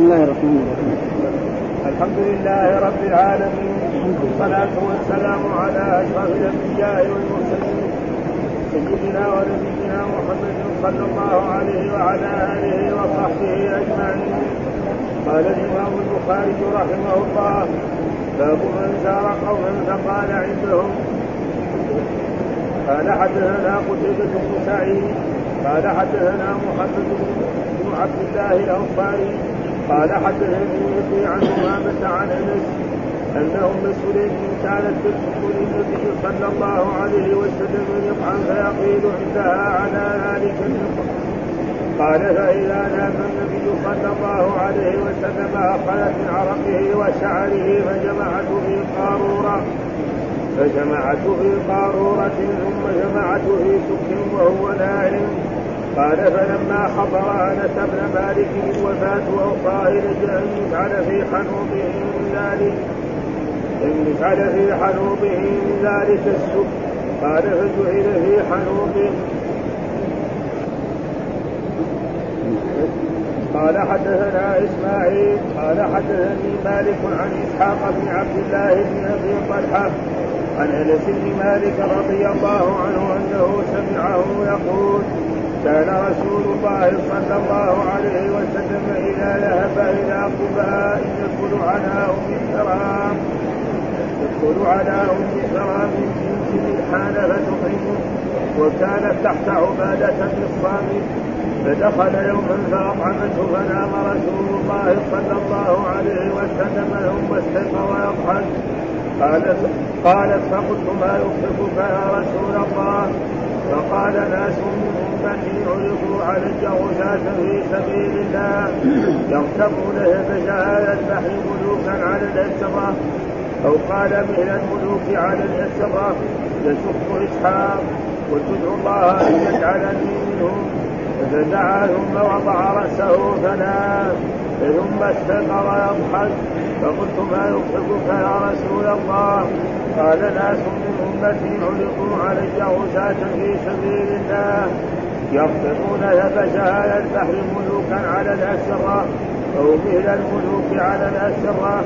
بسم الله الرحمن الرحيم. الحمد لله رب العالمين والصلاة والسلام على أشرف الأنبياء والمرسلين سيدنا ونبينا محمد صلى الله عليه وعلى آله وصحبه أجمعين. قال الإمام البخاري رحمه الله باب من زار قوما فقال عندهم قال حدثنا قتيبة بن سعيد قال حدثنا محمد بن عبد الله الأنصاري قال حدثني يحيى عن أمامة عن أنس أن أم سليم كانت تدخل النبي صلى الله عليه وسلم يطعن فيقيل عندها على ذلك قال فإذا نام النبي صلى الله عليه وسلم أخذت من عرقه وشعره فجمعته في قارورة فجمعته في قارورة ثم جمعته في سك وهو نائم. قال فلما حضر أنس بن مالك الوفاه اوصاه أن يفعل في حنوطه ذلك أن يفعل في حنوطه من ذلك السك قال فجعل في حنوطه قال حدثنا إسماعيل قال حدثني مالك عن إسحاق بن عبد الله بن أبي طلحة عن أنس بن مالك رضي الله عنه أنه سمعه يقول كان رسول الله صلى الله عليه وسلم إذا ذهب إلى قباء يدخل على أم سلام يدخل على أم سلام بنت ملحان فتطعمه وكانت تحت عبادة الصامت فدخل يوما فأطعمته فنام رسول الله صلى الله عليه وسلم ثم استيقظ ويضحك قالت قالت فقلت ما يصرفك يا رسول الله. فقال ناس امتي عرضوا علي غزاة في سبيل الله. يغتبون بشهادة البحر ملوكا على الاسرة أو قال من الملوك على الاسرة يشق إسحاق وتدعو الله ان يجعلني منهم. فدعا ثم وضع رأسه فنام. ثم استيقظ يضحك. فقلت ما يضحكك يا رسول الله؟ قال ناس من أمتي علقوا علي غزاة في سبيل الله. يخطبون يبشها البحر ملوكا على الأسرى أو مثل الملوك على الأسرى.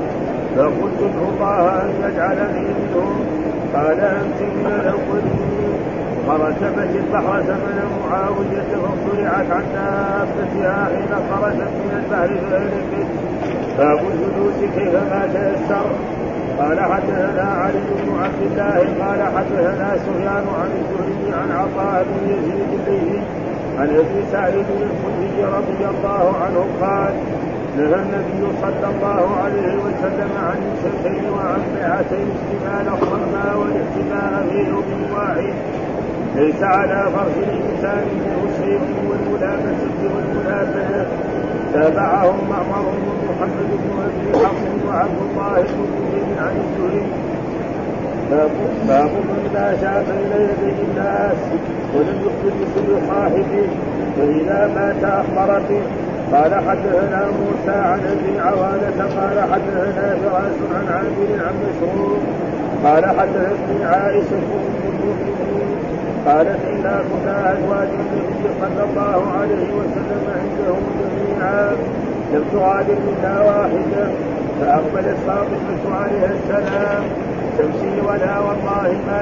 فقلت ادعو الله أن يجعلني منهم. قال أنت من الأولين. فركبت البحر زمن معاوية فصرعت عن دابتها حين خرجت من البحر فهلكت باب الجلوس كيفما تيسر. قال حدثنا علي بن عبد الله قال حدثنا سفيان عن الزهري عن عطاء بن يزيد الليثي عن أبي سعيد الخدري رضي الله عنه قال نهى النبي صلى الله عليه وسلم عن الشيخين وعن بيعتين اشتمال الصماء والاحتماء في يوم واحد ليس على فرش الإنسان منه الشيء والملامسه والمنافسه تابعهم معمر ومحمد بن ابي حفص وعبد الله بن عن الزهري باب من ماشى بين يدي الناس ولم يخبر بكل صاحبه فإذا مات أخبر به قال حدثنا موسى عن أبي عوانة قال حدثنا فراس عن عامر عن مشهور قال حدثتني عائشة أم المؤمنين قالت إنا كنا أزواج النبي صلى الله عليه وسلم عنده جميعا لم تغادر منا واحدة فأقبلت فاطمة عليها السلام. تمشي ولا والله ما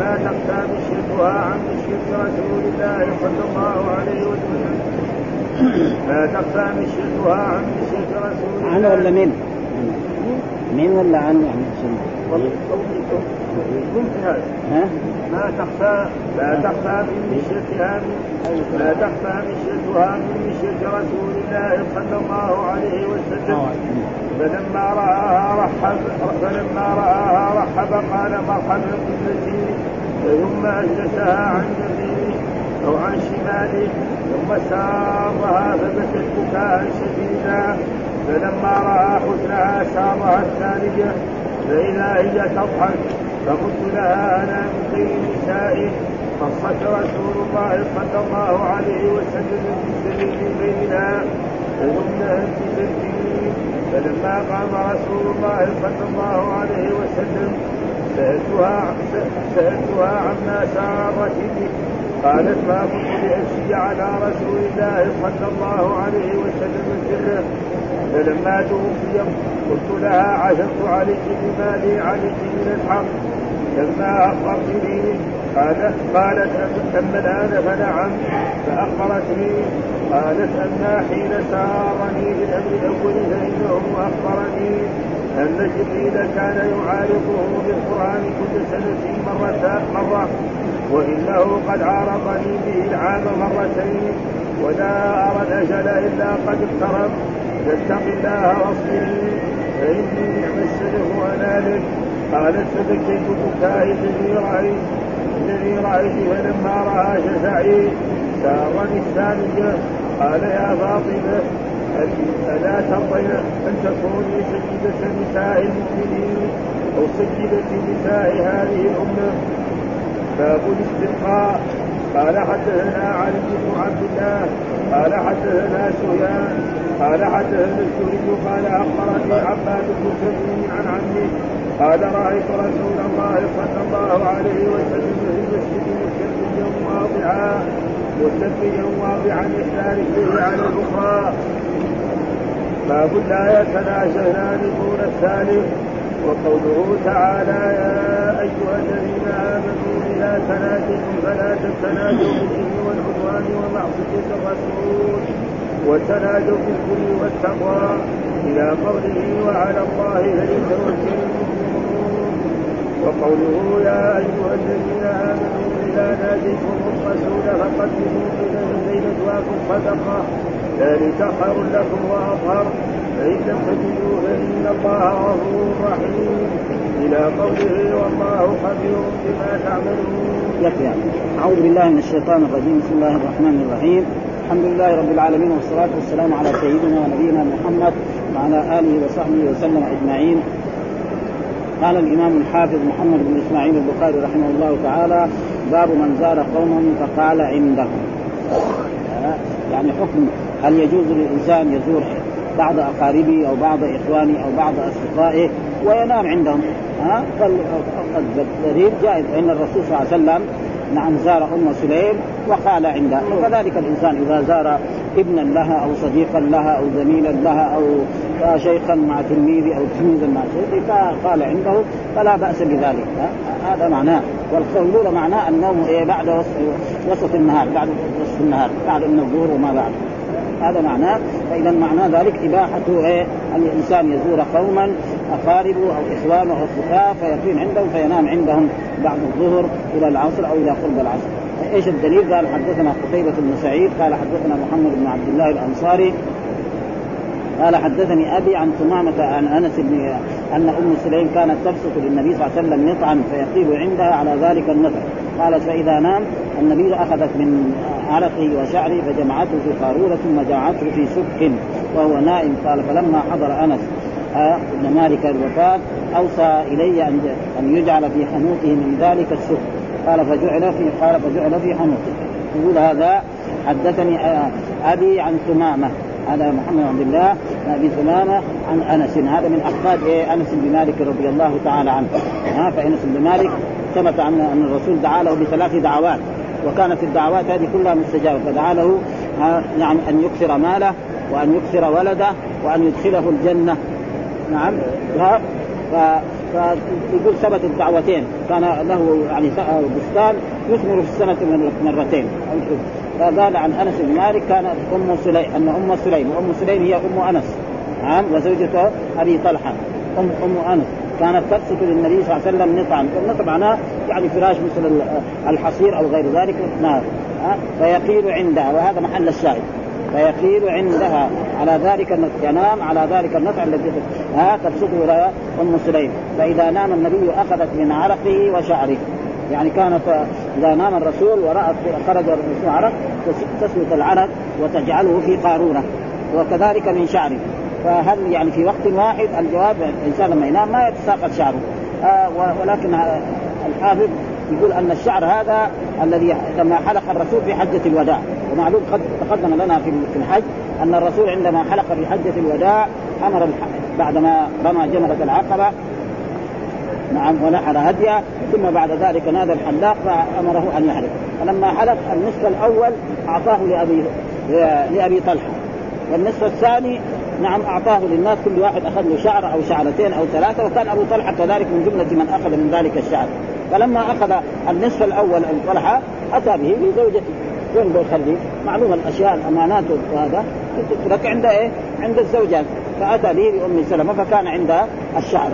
ما تخفى مشيتها عن مشية رسول الله صلى الله عليه وسلم. ما تخفى مشيتها عن مشية رسول الله عن ولا من؟ من ولا عن يعني هذا ها؟ ما تخفى ما تخفى من مشيتها ما تخفى مشيتها من مشية رسول الله صلى الله عليه وسلم. فلما رآها رحب فلما رآها رحب قال مرحبا بالتي ثم أجلسها عن يمينه أو عن شماله ثم سارها فبكت بكاء شديدا. فلما رأى حزنها سارها الثانية فإذا هي تضحك فقلت لها أنا من خير نسائه. قصت رسول الله صلى الله عليه وسلم في سبيل بيننا فثم أنت تبكين فلما قام رسول الله صلى الله عليه وسلم سألتها سألتها عما سارت به. قالت ما كنت لأمشي على رسول الله صلى الله عليه وسلم سره فلما توفي قلت لها عشقت عليك بمالي عليك من الحق. لما أخبرتني قالت قالت أما الآن؟ فنعم. فأخبرتني قالت أما حين سارني بالأمر الأول فإنه أخبرني أن جبريل كان يعارضه بالقرآن كل سنة مرة مرة وإنه قد عارضني به العام مرتين ولا أرى الأجل إلا قد اقترب. فاتق الله واصبري فإني نعم السلف أنالك. قالت فبكيت بكائي الذي رأيت الذي رأيت فلما رأى شفعي سارني الثانية قال يا فاطمة ألا ترضين أن تكوني سيدة نساء المؤمنين أو سيدة نساء هذه الأمة؟ باب الاستلقاء قال حدثنا علي بن عبد الله قال حدثنا سفيان قال حدثنا الزهري قال أخبرني عباد بن عن عمه قال رأيت رسول الله صلى الله عليه وسلم في المسجد مستلقيا واضعا مستلقيا واضعا يسار رجله على الأخرى. باب لا يتناشهان دون الثالث وقوله تعالى يا أيها الذين آمنوا إذا تناجيتم فلا تتناجوا بالإثم والعدوان ومعصية الرسول وتناجوا بالبر والتقوى. إلى قوله وعلى الله فليتوكل المؤمنون. وقوله يا أيها الذين آمنوا إذا ناجيتم الرسول فقدموا بين نجواكم صدقة. ذلك خير لكم وأطهر. فإن لم تجدوا فإن الله غفور رحيم. إلى قوله والله خبير بما تعملون. يكفي. أعوذ بالله من الشيطان الرجيم. بسم الله الرحمن الرحيم. الحمد لله رب العالمين والصلاة والسلام على سيدنا ونبينا محمد وعلى آله وصحبه وسلم أجمعين. قال الإمام الحافظ محمد بن إسماعيل البخاري رحمه الله تعالى باب من زار قوما فقال عندهم. يعني حكم هل يجوز للإنسان يزور بعض أقاربه أو بعض إخوانه أو بعض أصدقائه وينام عندهم؟ ها؟ فالدليل جائز فإن الرسول صلى الله عليه وسلم نعم زار أم سليم وقال عندها. وكذلك الإنسان إذا زار ابنا لها أو صديقا لها أو زميلا لها أو شيخا مع تلميذه أو تلميذا مع شيخه فقال عنده فلا بأس بذلك. هذا معناه. والقيلولة معناه النوم إيه؟ بعد وسط النهار بعد وسط النهار بعد النزور وما بعد. هذا معناه. فإذا معنى ذلك إباحة إيه؟ أن الإنسان يزور قوما أقاربه أو إخوانه أو أصدقاء فيقيم عندهم فينام عندهم بعد الظهر إلى العصر أو إلى قرب العصر. إيش الدليل؟ قال حدثنا قتيبة بن سعيد قال حدثنا محمد بن عبد الله الأنصاري. قال حدثني أبي عن ثمامه عن أنس بن أن أم سليم كانت تبسط للنبي صلى الله عليه وسلم نطعا فيقيل عندها على ذلك النطع قالت فإذا نام النبي أخذت من عرقه وشعره فجمعته في قارورة ثم جمعته في سك وهو نائم. قال فلما حضر أنس آه، بن مالك الوفاة أوصى إلي ان يجعل في حنوطه من ذلك السك قال فجعل في قال فجعل في حنوطه يقول هذا حدثني آه، أبي عن ثمامة. هذا محمد عبد الله أبي ثمامة عن أنس. هذا من احفاد إيه أنس بن مالك رضي الله تعالى عنه. ها فانس بن مالك ثبت أن أن الرسول دعا له بثلاث دعوات. وكانت الدعوات هذه كلها مستجابة. فدعا له يعني أن يكثر ماله وأن يكثر ولده وأن يدخله الجنة. نعم. فيقول ثبت الدعوتين كان له يعني بستان يثمر في السنة مرتين. فقال عن أنس بن مالك كان أم سليم أن أم سليم وأم سليم هي أم أنس. نعم وزوجته أبي طلحة. ام أم أنس. كانت تبسط للنبي صلى الله عليه وسلم نطعا النطع معناه يعني فراش مثل الحصير أو غير ذلك. نار فيقيل عندها. وهذا محل الشاهد. فيقيل عندها. على ذلك ينام على ذلك النطع الذي ها تبسطه أم سليم. فإذا نام النبي أخذت من عرقه وشعره. يعني كانت إذا نام الرسول ورأت خرج الرسول عرق تسلط العرق وتجعله في قارونه وكذلك من شعره. فهل يعني في وقت واحد الجواب الانسان لما ينام ما يتساقط شعره. آه ولكن الحافظ يقول أن الشعر هذا الذي لما حلق الرسول في حجة الوداع. ومعلوم قد تقدم لنا في الحج أن الرسول عندما حلق في حجة الوداع أمر بعدما رمى جمرة العقبة نعم ونحر هديه ثم بعد ذلك نادى الحلاق فأمره أن يحلق. فلما حلق النصف الأول أعطاه لابي لأبي طلحة. والنصف الثاني نعم أعطاه للناس كل واحد أخذ له شعر أو شعرتين أو ثلاثة وكان أبو طلحة كذلك من جملة من أخذ من ذلك الشعر. فلما أخذ النصف الأول أبو طلحة أتى به لزوجته وين بيخلي؟ معلومه الأشياء الأمانات وهذا. تترك عند إيه؟ عند الزوجات. فأتى به لام سلمة فكان عندها الشعر.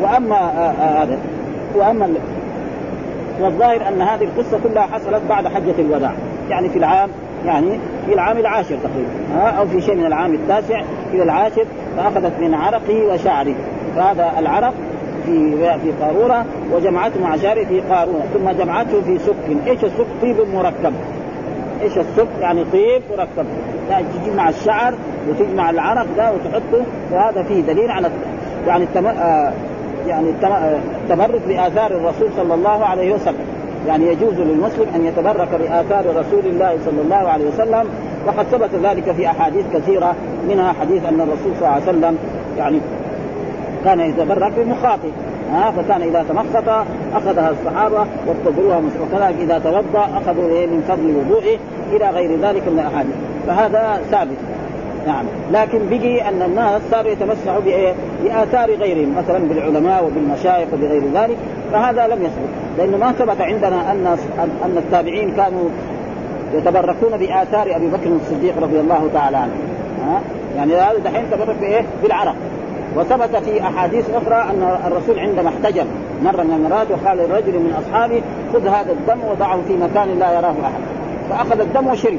وأما آه، آه، هذا. وأما والظاهر أن هذه القصة كلها حصلت بعد حجة الوداع. يعني في العام يعني في العام العاشر تقريبا أو في شيء من العام التاسع إلى العاشر فأخذت من عرقه وشعره فهذا العرق في في قارورة وجمعته مع شعره في قارونه ثم جمعته في سك. إيش السك؟ طيب مركب. إيش السك؟ يعني طيب مركب. تجمع الشعر وتجمع العرق ده وتحطه. وهذا فيه دليل على يعني التم... آه يعني التبرك بآثار الرسول صلى الله عليه وسلم. يعني يجوز للمسلم أن يتبرك بآثار رسول الله صلى الله عليه وسلم وقد ثبت ذلك في أحاديث كثيرة منها حديث أن الرسول صلى الله عليه وسلم يعني كان يتبرك بمخاطي ها فكان إذا تمخط أخذها الصحابة وابتدروها وكذلك إذا توضأ أخذوا من فضل وضوئه إلى غير ذلك من الأحاديث. فهذا ثابت. نعم. لكن بقي أن الناس صاروا يتمسحوا بإيه؟ بآثار غيرهم مثلا بالعلماء وبالمشايخ وبغير ذلك فهذا لم يثبت. لأنه ما ثبت عندنا أن أن التابعين كانوا يتبركون بآثار أبي بكر الصديق رضي الله تعالى عنه. ها؟ يعني هذا دحين تبرك بإيه؟ بالعرق وثبت في أحاديث أخرى أن الرسول عندما احتجم مره من المرات وقال لرجل من أصحابه خذ هذا الدم وضعه في مكان لا يراه أحد. فأخذ الدم وشربه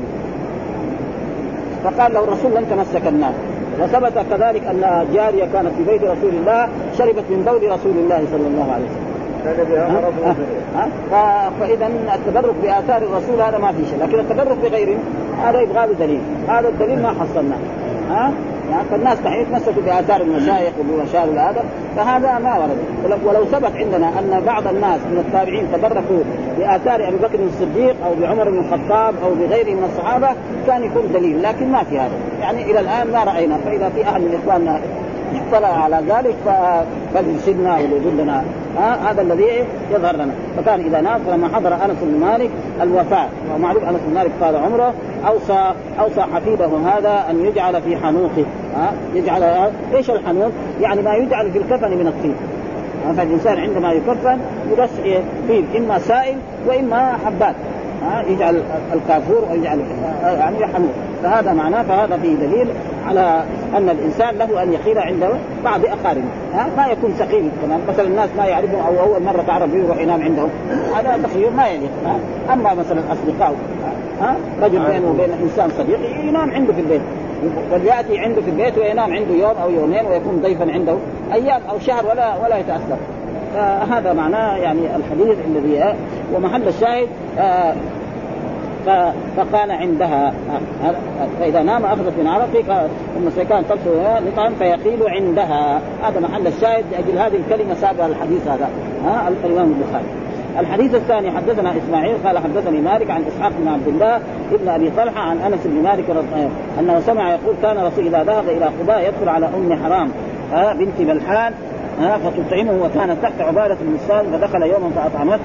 فقال له الرسول لن تمسك النار. وثبت كذلك أن جارية كانت في بيت رسول الله شربت من بول رسول الله صلى الله عليه وسلم. فإذا التبرك بآثار الرسول هذا ما في شيء لكن التبرك بغيره هذا يبغى له دليل. هذا الدليل ما حصلناه ها؟ يعني فالناس دحين يتمسكوا بآثار المشايخ وبمشايخ هذا فهذا ما ورد. ولو ثبت عندنا أن بعض الناس من التابعين تبركوا بآثار أبي بكر الصديق أو بعمر بن الخطاب أو بغيره من الصحابة كان يكون دليل لكن ما في هذا. يعني إلى الآن ما رأينا. فإذا في أحد من إخواننا اطلع على ذلك فليرشدنا وليدلنا ها هذا الذي يظهر لنا. فكان إذا نام فلما حضر أنس بن مالك الوفاة ومعروف أنس بن مالك قال عمره أوصى أوصى حفيده هذا أن يجعل في حنوقه يجعل إيش الحنوق؟ يعني ما يجعل في الكفن من الطين. فالإنسان عندما يكفن يرش طين إما سائل وإما حبات ها يجعل الكافور ويجعل يعني حنوق فهذا معناه فهذا فيه دليل على أن الإنسان له أن يخير عند بعض أقاربه. ها ما يكون سقيم كمان. مثلا الناس ما يعرفهم أو أول مرة تعرف به يروح ينام عندهم. هذا تخيير ما يليق. أما مثلا أصدقاء ها رجل بينه وبين إنسان صديق ينام عنده في البيت. بل يأتي عنده في البيت وينام عنده يوم أو يومين ويكون ضيفا عنده أيام أو شهر ولا ولا يتاثر فهذا معناه يعني الحديث الذي ومحل الشاهد آه فقال عندها فإذا نام أخذت من عرقه ثم سيكان تبصر لطعم فيقيل عندها. هذا محل الشاهد لأجل هذه الكلمة سابقه الحديث هذا ها الإمام البخاري. الحديث الثاني حدثنا إسماعيل قال حدثني مالك عن إسحاق بن عبد الله ابن أبي طلحة عن أنس بن مالك أنه سمع يقول كان رسول إذا ذهب إلى قباء يدخل على أم حرام بنت بلحان فتطعمه وكانت تحت عبادة بن فدخل يوما فأطعمته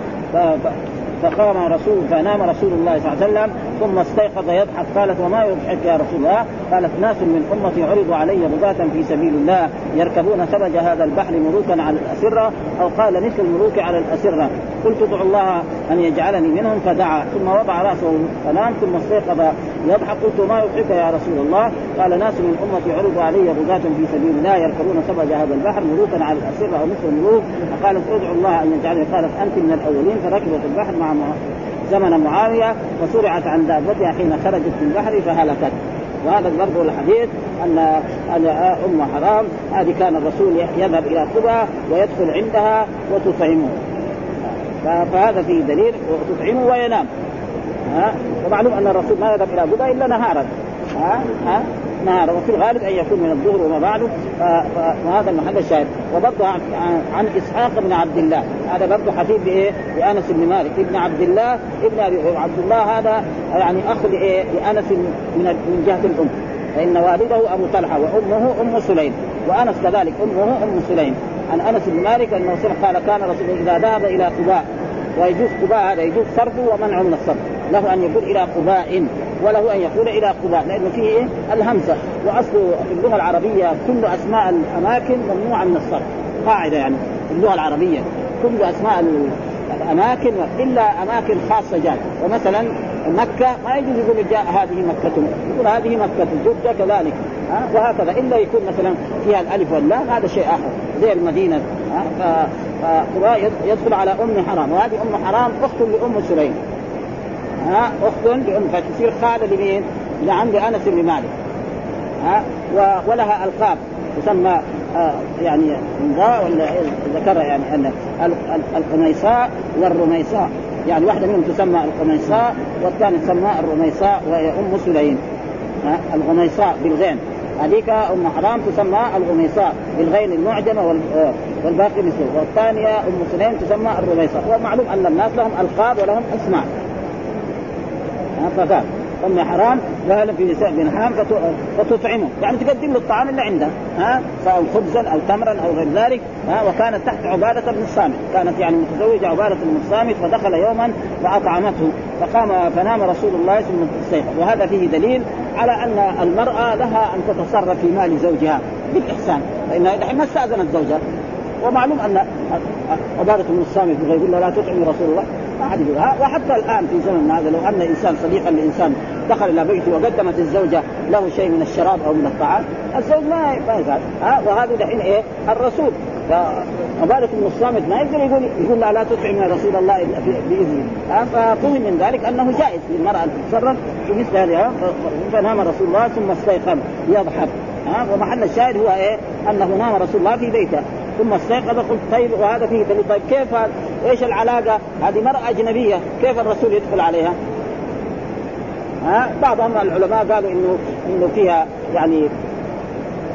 فقام رسول فنام رسول الله صلى الله عليه وسلم ثم استيقظ يضحك قالت وما يضحك يا رسول الله؟ قالت ناس من أمتي عرضوا علي رضاة في سبيل الله يركبون ثلج هذا البحر ملوكا على الأسرة أو قال مثل الملوك على الأسرة. قلت ادعو الله أن يجعلني منهم. فدعا ثم وضع رأسه فنام ثم استيقظ يضحك. قلت ما يضحك يا رسول الله؟ قال ناس من أمتي عرضوا علي رضاة في سبيل الله يركبون ثلج هذا البحر ملوكا على الأسرة أو مثل الملوك فقالت ادعو الله أن يجعلني. قالت أنت من الأولين. فركبت البحر مع زمن معاوية فسرعت عن دابتها حين خرجت من البحر فهلكت. وهذا برضه الحديث ان أن أم حرام هذه كان الرسول يذهب إلى قبى ويدخل عندها وتطعمه. فهذا فيه دليل وتطعمه وينام. ها؟ ومعلوم أن الرسول ما يذهب إلى قبى إلا نهارا. ها؟ ها؟ نهارا وفي الغالب أن يكون من الظهر وما بعده. فهذا المحل الشاهد. وبرضه عن, إسحاق بن عبد الله. هذا برضه حفيد بإيه؟ بأنس بن مالك. ابن عبد الله ابن عبد الله هذا يعني أخ لايه؟ لانس من من جهة الأم. فإن والده أبو طلحة وأمه أم سليم. وأنس كذلك أمه أم سليم. عن أنس بن مالك أنه قال كان رسول إذا ذهب إلى قباء. ويجوز قباء هذا. يجوز صرفه ومنعه من الصرف. له أن يقول إلى قباء. وله أن يقول إلى قباء لأنه فيه إيه؟ الهمزة. وأصل في اللغة العربية كل أسماء الأماكن ممنوعة من الصرف. قاعدة يعني في اللغة العربية. كل أسماء الأماكن إلا أماكن خاصة جاء ومثلا مكة ما يجوز يقول جاء هذه مكة. يقول هذه مكة جدة كذلك. ها؟ وهكذا. إلا يكون مثلا فيها الألف واللام هذا شيء آخر. زي المدينة. ها؟ يدخل على أم حرام. وهذه أم حرام أخت لأم سليم. ها أخت لام فتصير خالة لمين؟ لعم لأنس بن مالك. ها ولها ألقاب. تسمى آه يعني امضاء ولا ذكر يعني أن القميصاء والرميصاء. يعني واحدة منهم تسمى القميصاء والثانية تسمى الرميصاء وهي أم سليم. الغميصاء بالغين. هذيك أم حرام تسمى الغميصاء بالغين المعجمة آه، والباقي مثله والثانية أم سليم تسمى الرميصاء. ومعلوم أن الناس لهم ألقاب ولهم أسماء. فقال أم حرام وهل في نساء بن حرام فتطعمه. يعني تقدم له الطعام اللي عنده ها؟ سواء خبزا أو تمرا أو غير ذلك ها؟ وكانت تحت عبادة بن الصامت. كانت يعني متزوجة عبادة بن الصامت فدخل يوما فأطعمته. فقام فنام رسول الله ثم استيقظ وهذا فيه دليل على أن المرأة لها أن تتصرف في مال زوجها بالإحسان. فإنها دحين ما استأذنت زوجها. ومعلوم أن عبادة بن الصامت يقول لا تطعم رسول الله. ما حد يقول. وحتى الآن في زمن هذا لو أن إنسان صديقا لإنسان دخل إلى بيته وقدمت الزوجة له شيء من الشراب أو من الطعام الزوج ما ما يزال ها وهذا دحين إيه؟ الرسول. فعبادة بن الصامت ما يقدر يقول يقول لا لا تطعم يا رسول الله بإذنه. ففهم من ذلك أنه جائز للمرأة أن تتصرف في مثل هذه فنام رسول الله ثم استيقظ يضحك. ها ومحل الشاهد هو إيه؟ أنه نام رسول الله في بيته. ثم استيقظ قلت طيب وهذا فيه دليل. طيب كيف هذا؟ إيش العلاقة؟ هذه مرأة أجنبية كيف الرسول يدخل عليها؟ ها؟ بعضهم العلماء قالوا إنه إنه فيها يعني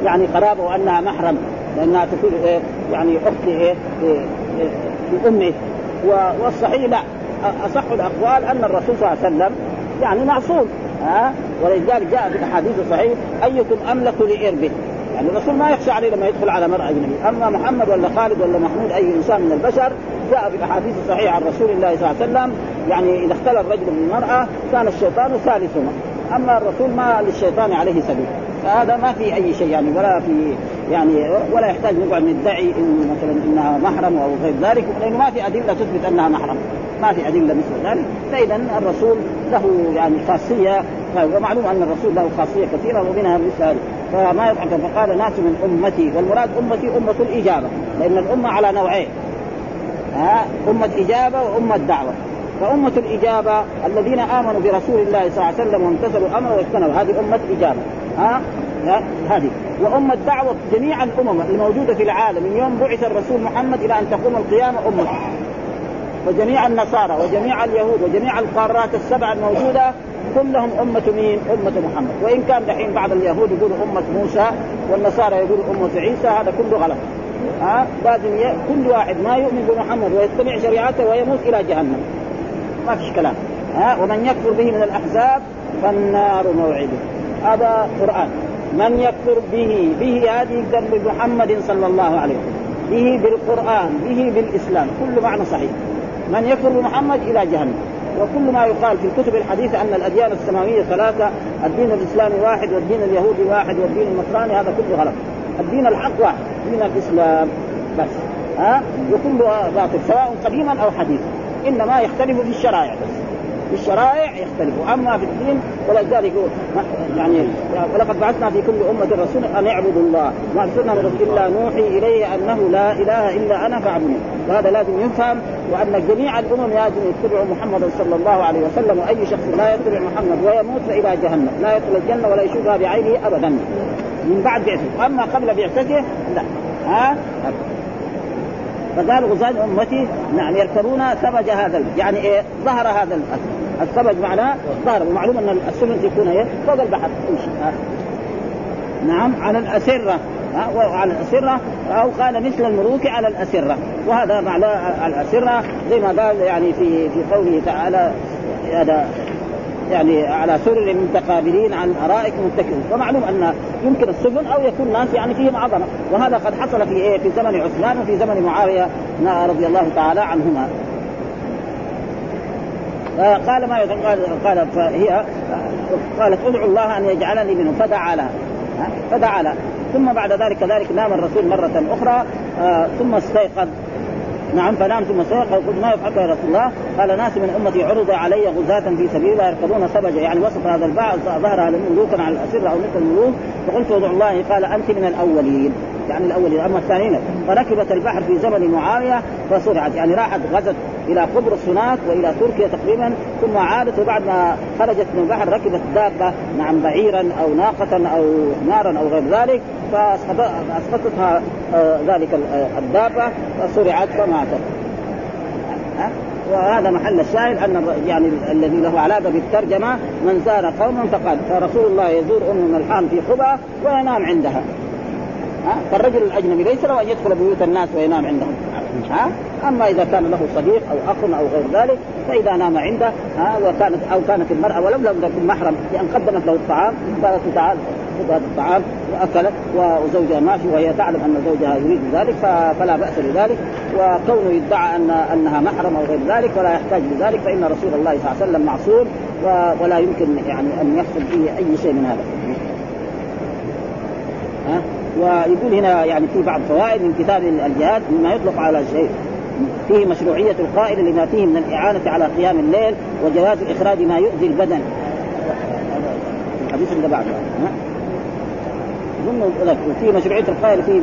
يعني قرابه وأنها محرم لأنها تكون إيه؟ يعني أخت إيه, إيه, إيه؟ لأمه. والصحيح لا. أصح الأقوال أن الرسول صلى الله عليه وسلم يعني معصوم ها؟ ولذلك جاء في الأحاديث الصحيح أيكم أملك لإربه؟ يعني الرسول ما يخشى عليه لما يدخل على مرأة أجنبية، أما محمد ولا خالد ولا محمود أي إنسان من البشر جاء في الأحاديث الصحيحة عن رسول الله صلى الله عليه وسلم يعني إذا اختلى الرجل بالمرأة كان الشيطان ثالثهما، أما الرسول ما للشيطان عليه سبيل، فهذا ما في أي شيء يعني ولا في يعني ولا يحتاج نقعد ندعي إن مثلا إنها محرم أو غير ذلك لأنه ما في أدلة تثبت أنها محرم. ما في أدلة مثل ذلك. فإذا الرسول له يعني خاصية ومعلوم أن الرسول له خاصية كثيرة ومنها مثل فما يضحك. فقال ناس من أمتي والمراد أمتي أمة الإجابة لأن الأمة على نوعين. ها؟ أمة إجابة وأمة دعوة. فأمة الإجابة الذين آمنوا برسول الله صلى الله عليه وسلم وامتثلوا أمره واجتنبوا هذه أمة إجابة. ها؟ هذه. وأمة دعوة جميع الأمم الموجودة في العالم. من يوم بعث الرسول محمد إلى أن تقوم القيامة أمة. وجميع النصارى وجميع اليهود وجميع القارات السبع الموجودة كلهم أمة مين؟ أمة محمد، وإن كان دحين بعض اليهود يقولوا أمة موسى والنصارى يقولوا أمة عيسى هذا كله غلط. ها لازم ي... كل واحد ما يؤمن بمحمد ويتبع شريعته ويموت إلى جهنم. ما فيش كلام. ها ومن يكفر به من الأحزاب فالنار موعده. هذا قرآن. من يكفر به به هذه بمحمد صلى الله عليه وسلم. به بالقرآن به بالإسلام كل معنى صحيح من يكفر بمحمد إلى جهنم وكل ما يقال في الكتب الحديثة أن الأديان السماوية ثلاثة الدين الإسلامي واحد والدين اليهودي واحد والدين النصراني هذا كله غلط. الدين الحق واحد دين الإسلام. بس. ها؟ وكله باطل سواء قديما أو حديثا. إنما يختلف في الشرائع بس. في الشرائع يختلفوا اما في الدين ولذلك يعني ولقد بعثنا في كل أمة رسولا أن اعبدوا الله. ما أرسلنا إلا نوحي إليه أنه لا إله إلا أنا فاعبدوني وهذا لازم يفهم وأن جميع الأمم لازم يتبعوا محمدا صلى الله عليه وسلم. وأي شخص لا يتبع محمد ويموت فإلى جهنم. لا يدخل الجنة ولا يشوفها بعينه ابدا. من بعد بعثته أما قبل بعثته لا. ها؟ فقال غزاة امتي نعم يركبون ثبج هذا يعني إيه؟ ظهر هذا الاسد الثبج معناه ظهر ومعلوم أن السفن تكون إيه؟ فوق البحر. نعم على الأسرة. وعلى الأسرة. أو قال مثل الملوك على الأسرة. وهذا معنى الأسرة زي ما قال يعني في في قوله تعالى هذا يعني على سرر متقابلين عن ارائك متكئين. ومعلوم أن يمكن السفن أو يكون ناس يعني فيهم عظمة. وهذا قد حصل في إيه؟ في زمن عثمان وفي زمن معاوية رضي الله تعالى عنهما. قال ما قال قال فهي قالت ادعو الله أن يجعلني منه فدعا لها. فدعا لها. ثم بعد ذلك كذلك نام الرسول مرة أخرى. آه ثم استيقظ. نعم فنام. ثم استيقظ. قلت ما يفعل يا رسول الله؟ قال ناس من أمتي عرض علي غزاة في سبيل الله يركبون سبجا يعني وصف هذا البعض ظهر ملوكا على الأسرة أو مثل الملوك. فقلت ادعو الله. قال أنت من الأولين. يعني الاولين اما الثانيين فركبت البحر في زمن معاوية فصرعت يعني راحت غزت إلى قبرص هناك وإلى تركيا تقريبا ثم عادت وبعد ما خرجت من البحر ركبت دابة نعم بعيرا أو ناقة أو نارا أو غير ذلك فاسقطتها آه ذلك آه، الدابة فصرعت فماتت. وهذا محل الشاهد أن يعني الذي له علاقة بالترجمة من زار قوما فقال فرسول الله يزور ام ملحان في قبى وينام عندها. فالرجل الأجنبي ليس له أن يدخل بيوت الناس وينام عندهم. ها؟ أما إذا كان له صديق أو أخ أو غير ذلك فإذا نام عنده ها؟ وكانت أو كانت المرأة ولو لم تكن محرم لأن قدمت له الطعام قالت تعال خذ هذا الطعام وأكلت وزوجها ماشي وهي تعلم أن زوجها يريد ذلك فلا بأس بذلك. وكونه يدعى ان أنها محرم أو غير ذلك ولا يحتاج لذلك فإن رسول الله صلى الله عليه وسلم معصوم ولا يمكن يعني أن يحصل فيه أي شيء من هذا. ها؟ ويقول هنا يعني في بعض فوائد من كتاب الجهاد مما يطلق على الشيء فيه مشروعية القائل لما فيه من الإعانة على قيام الليل وجواز إخراج ما يؤذي البدن. الحديث اللي بعده في مشروعية القائل فيه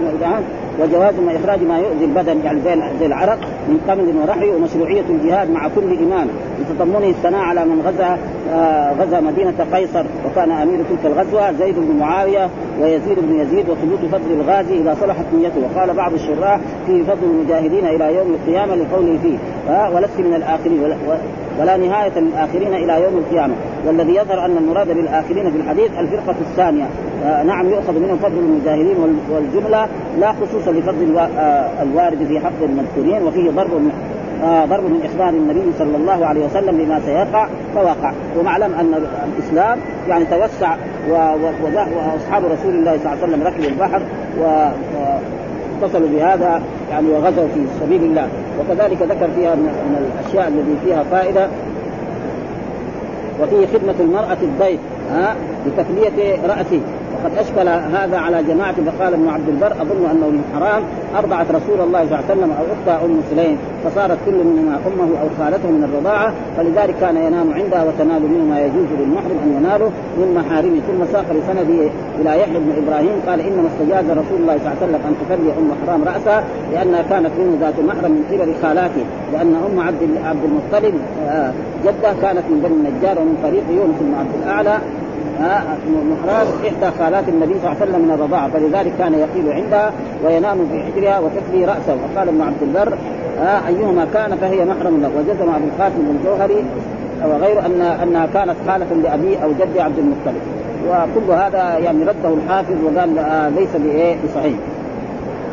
وجواز ما إخراج ما يؤذي البدن يعني زي زي العرق من قمل ورحي ومشروعية الجهاد مع كل امام لتضمنه الثناء على من غزا آه غزا مدينة قيصر وكان أمير تلك الغزوة زيد بن معاوية ويزيد بن يزيد وثبوت فضل الغازي إذا صلحت نيته. وقال بعض الشراح في فضل المجاهدين إلى يوم القيامة لقوله فيه آه ولست من الآخرين ولا نهاية للآخرين إلى يوم القيامة. والذي يظهر أن المراد بالآخرين في الحديث الفرقة الثانية. آه نعم يؤخذ منهم فضل المجاهدين والجملة لا خصوصا لفضل آه الوارد في حق المذكورين وفيه ضرب من آه ضرب من إخبار النبي صلى الله عليه وسلم بما سيقع فوقع. ومعلم أن الإسلام يعني توسع وأصحاب رسول الله صلى الله عليه وسلم ركبوا البحر و اتصلوا بهذا يعني وغزوا في سبيل الله. وكذلك ذكر فيها من الأشياء التي فيها فائدة وفيه خدمة المرأة الضيف ها بتفلية رأسه. وقد أشكل هذا على جماعة فقال ابن عبد البر أظن أنه من حرام أرضعت رسول الله صلى الله عليه وسلم أو اختها أم سليم فصارت كل منهما أمه أو خالته من الرضاعة فلذلك كان ينام عندها وتنال منه ما يجوز للمحرم أن يناله من محارمه. ثم ساق بسنده إلى يحيى بن إبراهيم قال إنما استجاز رسول الله صلى الله عليه وسلم أن تفلي أم حرام راسها لأنها كانت منه ذات محرم من قبل خالاته لأن أم عبد عبد المطلب آه، جدة كانت من بني النجار ومن طريق يونس بن عبد الأعلى محراب إحدى خالات النبي صلى الله عليه وسلم من الرضاعه فلذلك كان يقيل عندها وينام في حجرها وتفلي رأسه. وقال ابن عبد البر أيهما كان؟ فهي محرم له. وجزم أبو القاسم بن الجوهري وغير ان أنها كانت خالة لأبي أو جد عبد المطلب. وكل هذا يعني رده الحافظ وقال آه ليس بصحيح.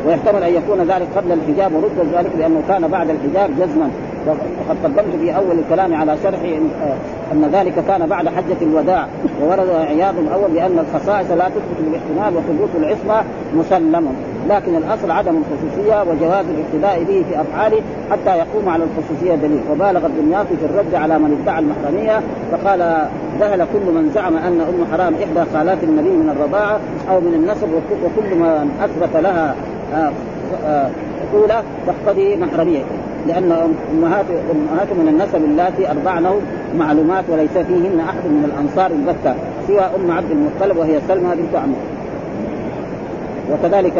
ويحتمل أن يكون ذلك قبل الحجاب. ورد ذلك لأنه كان بعد الحجاب جزما. وقد قدمت في أول الكلام على شرح ان ذلك كان بعد حجة الوداع وورد عياض الأول بأن الخصائص لا تثبت بالاحتمال وثبوت العصمة مسلم لكن الأصل عدم الخصوصية وجواز الاقتداء به في أفعاله حتى يقوم على الخصوصية دليل. وبالغ الدنياطي في الرد على من ادعى المحرمية فقال ذهل كل من زعم أن أم حرام إحدى خالات النبي من الرضاعة أو من النسب وكل من أثبت لها أولى تقتضي محرمية. لأن امهات أمهات من النسب اللاتي أرضعنه معلومات وليس فيهن أحد من الأنصار البتة سوى أم عبد المطلب وهي سلمى بنت عمرو. وكذلك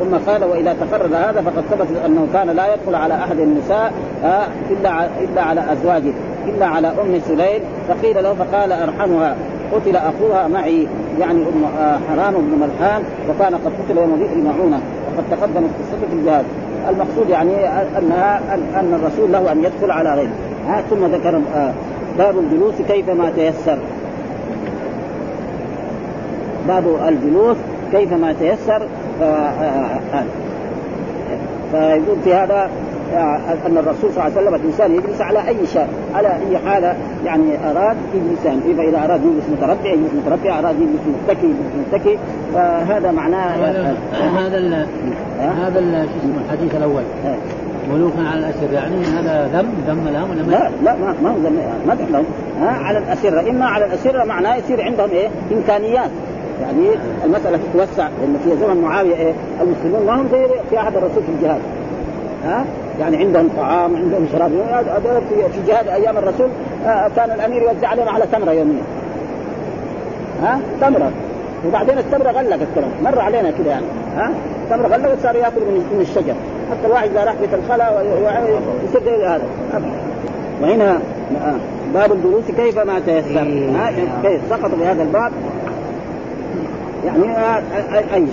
ثم قال وإذا تقرر هذا فقد ثبت أنه كان لا يدخل على أحد النساء آه، إلا إلا على أزواجه إلا على أم سليم. فقيل له فقال أرحمها. قتل أخوها معي يعني أم آه، حرام بن ملحان وكان قد قتل يوم بئر معونه وقد تقدمت قصته في الجهاد. المقصود يعني انها ان الرسول له أن يدخل على غيره. ها ثم ذكر آه، باب الجلوس كيفما تيسر. باب الجلوس كيفما تيسر آه، فيقول في هذا أن الرسول صلى الله عليه وسلم الإنسان يجلس على أي شيء على أي حالة يعني أراد يجلس يعني فاذا أراد يجلس متربع يجلس متربع أراد يجلس متكي يجلس متكي فهذا معناه هذا هذا هذا شو اسمه الحديث الأول. ملوكا على الأسر يعني هذا ذم ذم لهم ولا لا لا ما ما هو ذم مدح لهم. ها؟ على الاسره إما على الاسره معناه يصير عندهم إيه؟ إمكانيات. يعني المسألة تتوسع لأن في زمن معاوية إيه؟ المسلمون ما هم زي في عهد الرسول في الجهاد. ها؟ يعني عندهم طعام عندهم شراب. في جهاد أيام الرسول آه، كان الأمير يوزع عليهم على تمرة يوميا. ها؟ تمرة. وبعدين التمرة غلقت كمان مر علينا كده يعني. ها؟ التمرة غلقت صار يأكل من الشجر. حتى الواحد إذا راح بيت الخلا يصير هذا. وهنا آه، باب الجلوس كيف ما تيسر. ها؟ كيف سقط بهذا الباب؟ يعني أي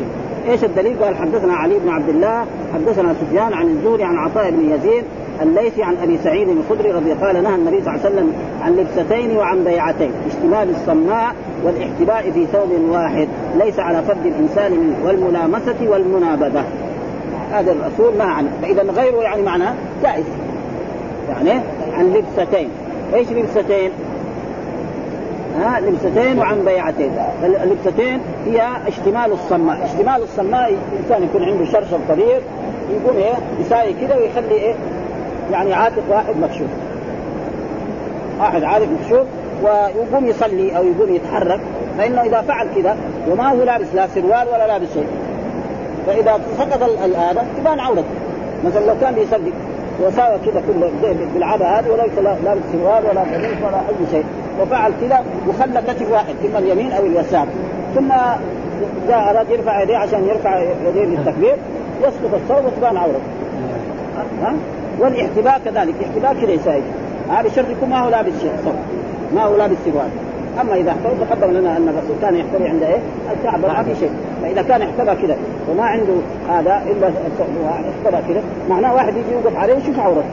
إيش الدليل؟ قال حدثنا علي بن عبد الله حدثنا سفيان عن الزهري عن عطاء بن يزيد الليثي عن أبي سعيد الخدري رضي قال نهى النبي صلى الله عليه وسلم عن لبستين وعن بيعتين اشتمال الصماء والاحتباء في ثوب واحد ليس على فرد الإنسان والملامسة والمنابذة هذا الرسول ما عنه فإذا غيره يعني معناه جائز يعني عن لبستين إيش لبستين؟ ها لبستين وعن بيعتين. اللبستين هي اشتمال الصماء. اشتمال الصماء الإنسان يكون عنده شرشر طويل يقوم إيه يساوي كده ويخلي إيه يعني عاتق واحد مكشوف. واحد عاتق مكشوف ويقوم يصلي أو يقوم يتحرك فإنه إذا فعل كذا وما هو لابس لا سروال ولا لابس شيء. فإذا سقط هذا تبان عورته. مثلا لو كان بيصلي وساوى كذا كله بالعبا هذه وليس لابس سروال ولا قميص ولا أي شيء. وفعل كذا وخلى كتف واحد إما اليمين أو اليسار. ثم جاء اراد يرفع يديه عشان يرفع يديه للتكبير يسقط الثوب وتبان عورته. ها؟ والاحتباء كذلك الاحتباء كذا يساوي هذا شرط يكون ما هو لابس شيء ما هو لابس سروال أما إذا احتوى تقدم لنا أن الرسول كان يحتوي عند إيه؟ الكعبة ما في شيء. فإذا كان احتبى كذا وما عنده هذا إلا احتبى كذا معناه واحد يجي يوقف عليه يشوف عورته.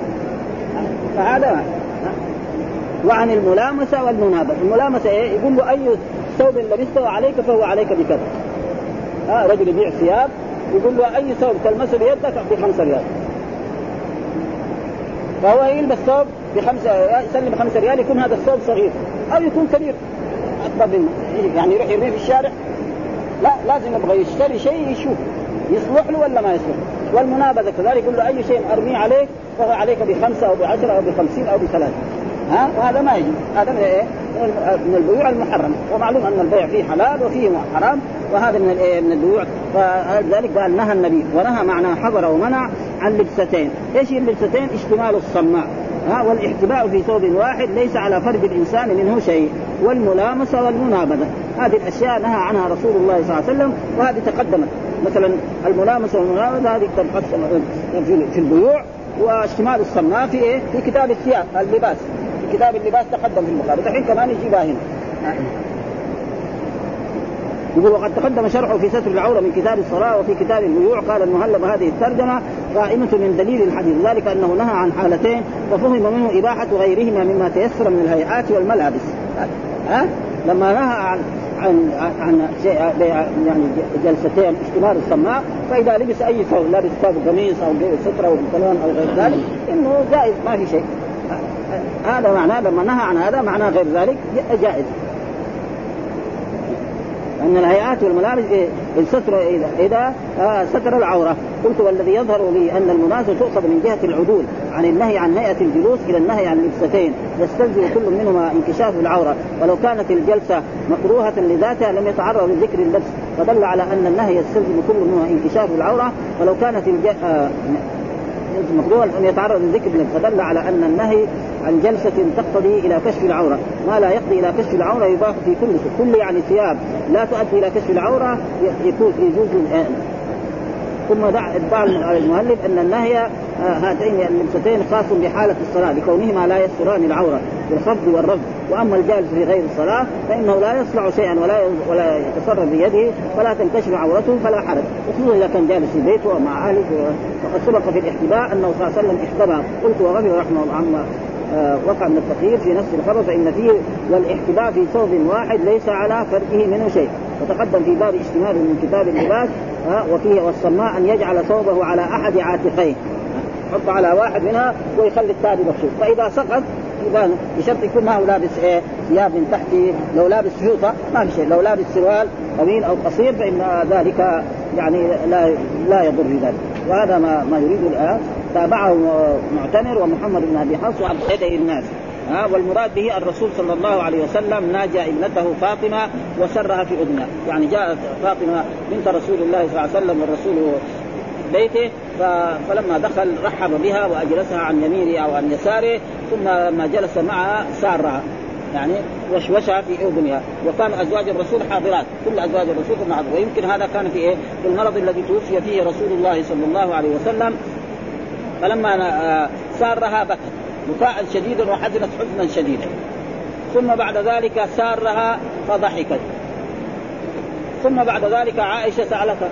فهذا وعن الملامسة والمنابذه، الملامسة إيه؟ يقول له أي ثوب لبسته عليك فهو عليك بكذا. آه رجل يبيع ثياب يقول له أي ثوب تلمسه بيدك بخمسه ريال. فهو يلبس ثوب بخمسه يسلم بخمسه ريال يكون هذا الثوب صغير. أو يكون كبير. أكبر منه يعني يروح يرميه في الشارع. لا لازم يبغى يشتري شيء يشوف. يصلح له ولا ما يصلح؟ والمنابذه كذلك يقول له أي شيء أرميه عليك فهو عليك بخمسة أو بعشرة أو بخمسين أو بثلاثه ها؟ وهذا ما يجي هذا من إيه؟ من البيوع المحرمة. ومعلوم أن البيع فيه حلال وفيه حرام وهذا من الإيه؟ من البيوع. فلذلك قال نهى النبي ونهى معناه حضر ومنع عن لبستين، إيش اللبستين؟ اشتمال الصماء. ها؟ والاحتباء في ثوب واحد ليس على فرد الإنسان منه شيء. والملامسة والمنابذة. هذه الأشياء نهى عنها رسول الله صلى الله عليه وسلم وهذه تقدمت. مثلا الملامسة والمنابذة هذه تنقسم في البيوع. واشتمال الصماء في إيه؟ في كتاب الثياب اللباس كتاب اللباس تقدم في البخاري الحين كمان يجيبها هنا يقول وقد تقدم شرحه في ستر العورة من كتاب الصلاة وفي كتاب البيوع قال المهلب هذه الترجمة قائمة من دليل الحديث. ذلك أنه نهى عن حالتين وفهم منه إباحة غيرهما مما تيسر من الهيئات والملابس. ها؟ لما نهى عن عن عن يعني جلستين اشتمال السماء فإذا لبس أي ثوب لابس ثوب قميص أو سترة وبنطلون أو غير ذلك إنه جائز ما في شيء. هذا معناه لما نهى عن هذا معناه غير ذلك جائز. ان الهيئات والملابس الستر إذا إذا آه ستر العورة. قلت والذي يظهر لي أن المناسبه تؤخذ من جهة العدول عن النهي عن هيئة الجلوس إلى النهي عن لبستين يستلزم كل منهما انكشاف العورة. ولو كانت الجلسة مكروهة لذاتها لم يتعرض لذكر اللبس. فدل على أن النهي يستلزم كل منهما انكشاف العورة. ولو كانت الج... مكروها أن يتعرض للذكر فدل على أن النهي عن جلسة تقتضي إلى كشف العورة. ما لا يقضي إلى كشف العورة يباح في كل كل يعني ثياب لا تؤدي إلى كشف العورة يكون يجوز ثم ادعى المؤلف أن النهي آه، هاتين اللبستين خاص بحالة الصلاة لكونهما لا يستران العورة بالخفض والرفض. وأما الجالس في غير الصلاة فإنه لا يصنع شيئا ولا ولا يتصرف بيده ولا تنكشف عورته فلا حرج. وخصوصا إذا كان جالس في بيته ومع أهله. فقد سبق في الاحتباء أنه صلى الله عليه وسلم احتبى. قلت وغفر رحمه الله عما آه، وقع من التقييد في نفس الخبر فإن فيه والاحتباء في ثوب واحد ليس على فرده منه شيء. وتقدم في باب اشتمال من كتاب اللباس وفيه والصماء أن يجعل ثوبه على أحد عاتقيه يحط على واحد منها ويخلي الثاني مكشوف فإذا سقط يبان بشرط يكون ما هو لابس إيه؟ ثياب من تحت لو لابس فوطه ما في شيء. لو لابس سروال طويل أو قصير فإن ذلك يعني لا لا يضر ذلك. وهذا ما ما يريد الآن. تابعه معتمر ومحمد بن أبي حفص وعبد الناس ها والمراد به الرسول صلى الله عليه وسلم ناجى ابنته فاطمة وسرها في اذنها، يعني جاءت فاطمة بنت رسول الله صلى الله عليه وسلم والرسول بيته فلما دخل رحب بها وأجلسها عن يمينه أو عن يساره ثم لما جلس معها سارها يعني وشوشها في أذنها. وكان أزواج الرسول حاضرات كل أزواج الرسول حاضرات ويمكن هذا كان في إيه؟ في المرض الذي توفي فيه رسول الله صلى الله عليه وسلم. فلما آه، سارها بكت. بكاء شديدا وحزنت حزنا شديدا. ثم بعد ذلك سارها فضحكت. ثم بعد ذلك عائشة سألتها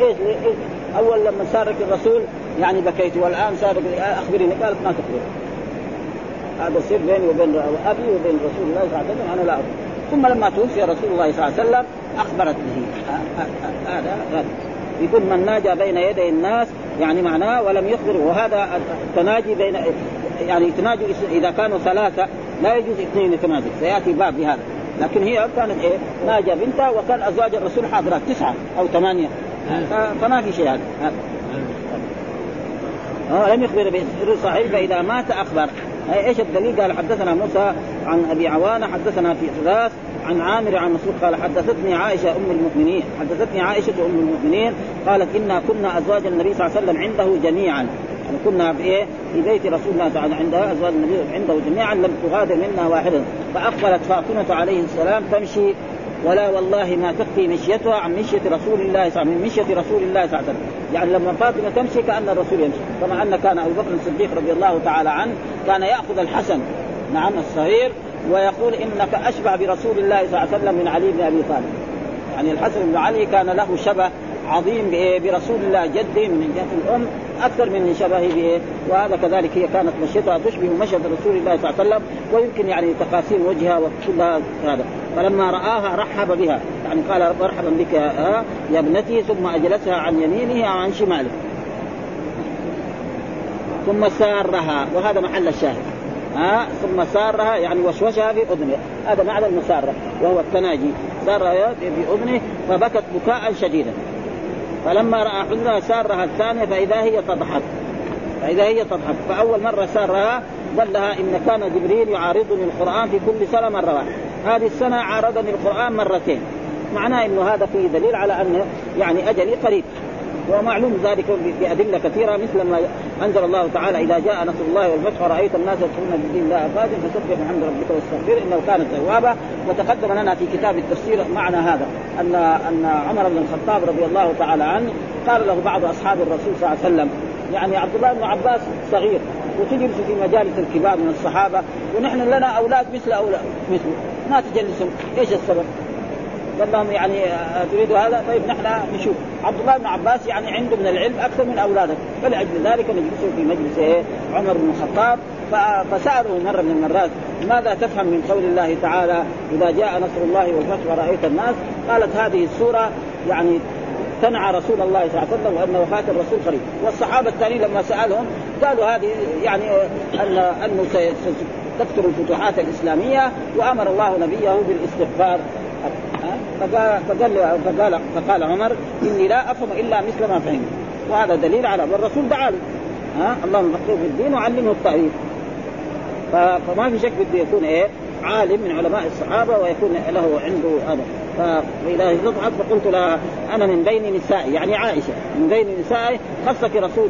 إيش إيش أول لما سارك الرسول يعني بكيت والآن سارك اخبرني قالت ما تخبر. هذا سر بيني وبين أبي وبين رسول الله صلى الله عليه وسلم أنا لا أخبر. ثم لما توفي رسول الله صلى الله عليه وسلم أخبرت به. هذا هذا يقول من ناجى بين يدي الناس يعني معناه ولم يخبر وهذا التناجي بين يعني تناجي إذا كانوا ثلاثة لا يجوز اثنين يتناجوا. سيأتي باب بهذا لكن هي كانت إيه؟ ناجى بنتها وكان أزواج الرسول حاضرات تسعة أو ثمانية. فما في شيء هذا. آه لم يخبر بسر صحيح فإذا مات أخبر. إيش الدليل؟ قال حدثنا موسى عن أبي عوانة حدثنا في ثلاث عن عامر عن مسعود قال حدثتني عائشة أم المؤمنين. حدثتني عائشة أم المؤمنين قالت إنا كنا أزواج النبي صلى الله عليه وسلم عنده جميعا. يعني كنا في إيه في بيت رسول الله تعالى عندها أزواج النبي عنده جميعا لم تغادر منا واحدا فأقبلت فاطمة عليه السلام تمشي ولا والله ما تخفي مشيتها عن مشية رسول الله صلى من مشية رسول الله صلى الله عليه وسلم. يعني لما فاطمة تمشي كأن الرسول يمشي. كما أن كان أبو بكر الصديق رضي الله تعالى عنه كان يأخذ الحسن نعم الصغير ويقول إنك أشبه برسول الله صلى الله عليه وسلم من علي بن أبي طالب. يعني الحسن بن علي كان له شبه عظيم برسول الله جده من جهة الأم أكثر من شبهه به وهذا كذلك هي كانت مشيتها تشبه مشية رسول الله صلى الله عليه وسلم ويمكن يعني تقاسيم وجهها وكلها هذا. فلما رآها رحب بها يعني قال مرحبا بك يا ابنتي ثم اجلسها عن يمينه أو عن شماله. ثم سارها وهذا محل الشاهد. ها ثم سارها يعني وشوشها في أذنه. هذا معنى المسارة وهو التناجي. سارها في أذنه فبكت بكاء شديدا. فلما رأى حزنها سارها الثانية فإذا هي تضحك فإذا هي تضحك فأول مرة سارها قال لها إن كان جبريل يعارضني القرآن في كل سنة مرة واحدة. هذه السنة عارضني القرآن مرتين. معناه إنه هذا فيه دليل على ان يعني أجلي قريب. ومعلوم ذلك بأدلة كثيرة مثل ما أنزل الله تعالى إذا جاء نصر الله والفتح ورأيت الناس يدخلون في دين الله أفواجا فسبح بحمد ربك واستغفر إنه كان توابا وتقدم لنا في كتاب التفسير معنى هذا أن أن عمر بن الخطاب رضي الله تعالى عنه قال له بعض أصحاب الرسول صلى الله عليه وسلم يعني عبد الله بن عباس صغير وتجلس في مجالس الكبار من الصحابة ونحن لنا أولاد مثل أولاد مثله ما تجلسهم إيش السبب؟ قال لهم يعني آه، تريد هذا؟ طيب نحن نشوف. عبد الله بن عباس يعني عنده من العلم أكثر من اولاده فلأجل ذلك نجلسه في مجلس إيه؟ عمر بن الخطاب. فسأله مرة من المرات ماذا تفهم من قول الله تعالى إذا جاء نصر الله والفتح ورأيت الناس؟ قالت هذه السورة يعني تنعى رسول الله صلى الله عليه وسلم وان وفاه الرسول قريب والصحابة الثانيين لما سألهم قالوا هذه يعني ان انه تكثر الفتوحات الإسلامية وأمر الله نبيه بالإستغفار. فقال فقال فقال فقال عمر إني لا أفهم إلا مثل ما فهمت. وهذا دليل على والرسول دعا له ها؟ اللهم فقهه في الدين وعلمه التأويل. فما في شك بده يكون إيه؟ عالم من علماء الصحابة ويكون له عنده هذا. فإذا تضحك فقلت لها أنا من بين نسائي يعني عائشة من بين نسائي خصك رسول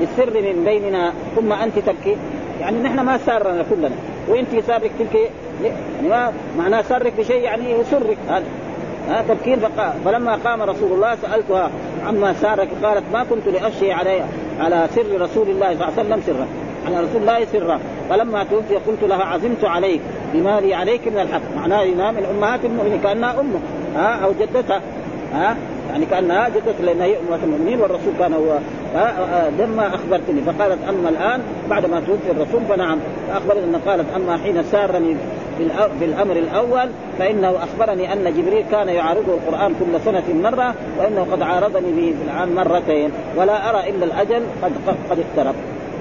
بالسر من بيننا ثم أنت تبكي. يعني نحن ما سارنا كلنا. وانت سارك تلك يعني ما معناه سرك بشيء يعني يسرك هذا. ها تبكين فلما قام رسول الله سألتها عما سارك قالت ما كنت لاشي علي على سر رسول الله صلى الله عليه وسلم سرا. على رسول الله سرا. فلما توفي قلت لها عزمت عليك بما لي عليك من الحق. معناه من امهات المؤمنين كأنها أمه. ها أو جدتها ها؟ يعني كأنها جدت لانها هي امهات المؤمنين والرسول كان هو لما أخبرتني فقالت أما الآن بعد ما توفي الرسول فنعم فاخبرتني ان قالت أما حين سارني في الأمر الأول فإنه أخبرني أن جبريل كان يعارضه القرآن كل سنة مرة وإنه قد عارضني به في العام مرتين ولا أرى إلا الأجل قد قد اقترب.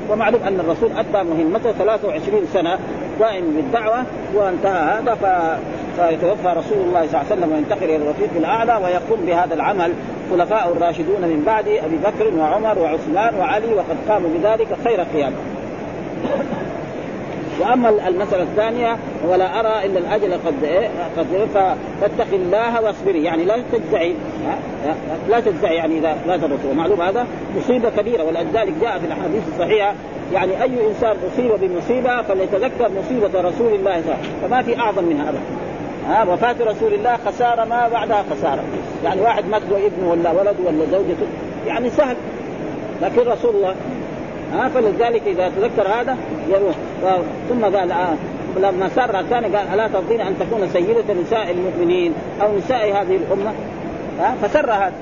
ومعلوم أن الرسول أدى مهمته 23 سنة قائم بالدعوة وانتهى هذا ف... فيتوفى رسول الله صلى الله عليه وسلم وينتقل إلى الرفيق الأعلى ويقوم بهذا العمل. خلفاء الراشدون من بعد أبي بكر وعمر وعثمان وعلي وقد قاموا بذلك خير قيام وأما المسألة الثانية ولا أرى الا الأجل قد إيه؟ قد إيه؟ فاتق الله واصبري. يعني لا تجزعي لا تجزعي يعني إذا لا تبصر ومعلوم هذا؟ مصيبة كبيرة ولذلك جاء في الأحاديث الصحيحة يعني أي إنسان أصيب بمصيبة فليتذكر مصيبة رسول الله صلى الله عليه وسلم. فما في أعظم منها أبدا. ها؟ وفاة رسول الله خسارة ما بعدها خسارة. يعني واحد مات ابنه ولا ولده ولا زوجته يعني سهل. لكن رسول الله ها فلذلك إذا تذكر هذا يروح. ثم قال آه لما سر الثاني قال ألا ترضين أن تكون سيدة نساء المؤمنين أو نساء هذه الأمة؟ ها فسر هذا.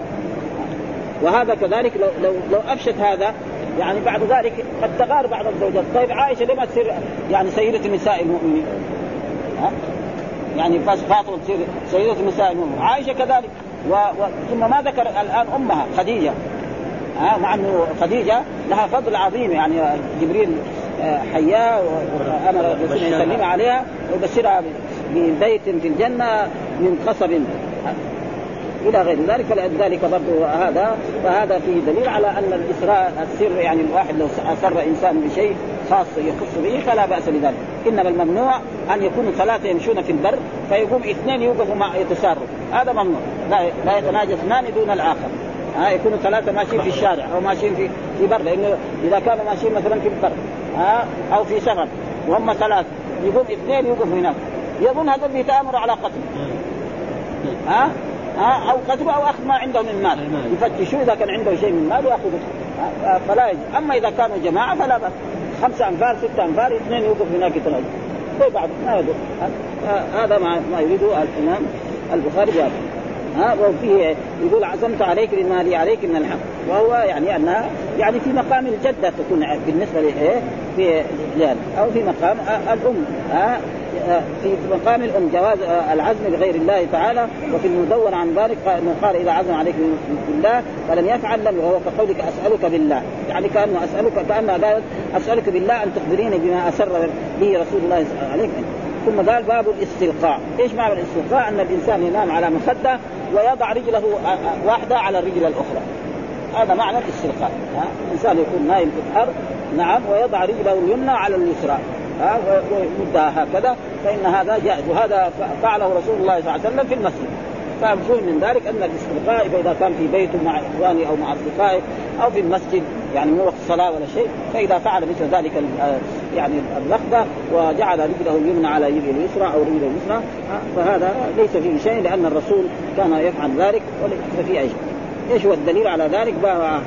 وهذا كذلك لو لو لو أفشت هذا يعني بعد ذلك قد تغار بعض الزوجات. طيب عائشة لما تصير يعني سيدة نساء المؤمنين؟ ها يعني فاطمة تصير سيدة نساء المؤمنين. عائشة كذلك. و... و... ثم ما ذكر الآن أمها خديجة. ها مع إنه خديجة لها فضل عظيم يعني جبريل آه، حياه وأمر الرسول يسلم عليها ويبشرها ببيت في الجنة من قصب. إلى غير ذلك فلذلك برضه هذا فهذا فيه دليل على أن الإسراء السر يعني الواحد لو أسر إنسان بشيء خاص يخص به فلا بأس بذلك. إنما الممنوع أن يكونوا ثلاثة يمشون في البر فيقوم اثنين يوقفوا مع يتساروا. هذا ممنوع. لا, لا يتناجى اثنان دون الآخر. ها يكونوا ثلاثة ماشيين في الشارع أو ماشيين في في بر لأنه إذا كانوا ماشيين مثلا في البر ها أو في سفر وهم ثلاثة يقوم اثنين يوقفوا هناك. يظن هذول بيتآمروا على قتل. ها ها أو قتلوا أو اخذ ما عندهم من مال. يفتشوا إذا كان عنده شيء من مال ويأخذوا. فلا يجب أما إذا كانوا جماعة فلا بأس. خمسة أنفار ستة أنفار اثنين يوقف هناك يتناجوا زي بعض ما يضر هذا ما ما يريده الإمام البخاري بهذا. ها وفيه يقول عزمت عليك بما لي عليك من الحق. وهو يعني أنها يعني في مقام الجدة تكون بالنسبة لايه في أو في مقام الأم. ها؟ في مقام الأم جواز العزم بغير الله تعالى وفي المدون عن ذلك إنه قال إذا عزم عليك بالله فلم يفعل لم وهو كقولك أسألك بالله. يعني كأنه اسالك كانها قالت أسألك بالله أن تخبريني بما أسر به رسول الله عليك ثم قال باب الاستلقاء، إيش معنى الاستلقاء؟ أن الإنسان ينام على مخدة ويضع رجله واحدة على الرجل الأخرى. هذا معنى الاستلقاء، الإنسان يكون نايم في الأرض نعم ويضع رجله اليمنى على اليسرى، ها؟ ويمدها هكذا فإن هذا جائز. وهذا فعله رسول الله صلى الله عليه وسلم في المسجد. فمفهوم من ذلك أن الاستلقاء اذا كان في بيته مع اخوانه أو مع اصدقائه أو في المسجد يعني مو وقت صلاه ولا شيء فإذا فعل مثل ذلك يعني اللخبه وجعل رجله اليمنى على رجله اليسرى أو رجله اليسرى فهذا ليس فيه شيء لأن الرسول كان يفعل ذلك وليس فيه أي شيء. إيش هو الدليل على ذلك؟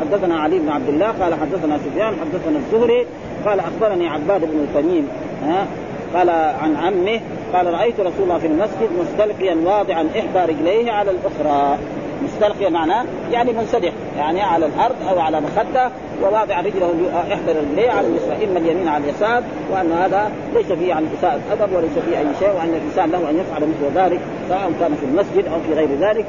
حدثنا علي بن عبد الله قال حدثنا سفيان حدثنا الزهري قال أخبرني عباد بن تميم ها قال عن عمه قال رأيت رسول الله في المسجد مستلقيا واضعا إحدى رجليه على الأخرى. مستلقيا معناه يعني منسدح يعني على الأرض أو على مخدة وواضع رجله إحدى رجليه على اليسرى إما اليمين على اليسار وأن هذا ليس فيه يعني اساءة أدب وليس فيه أي شيء وأن الإنسان له أن يفعل مثل ذلك سواء كان في المسجد أو في غير ذلك.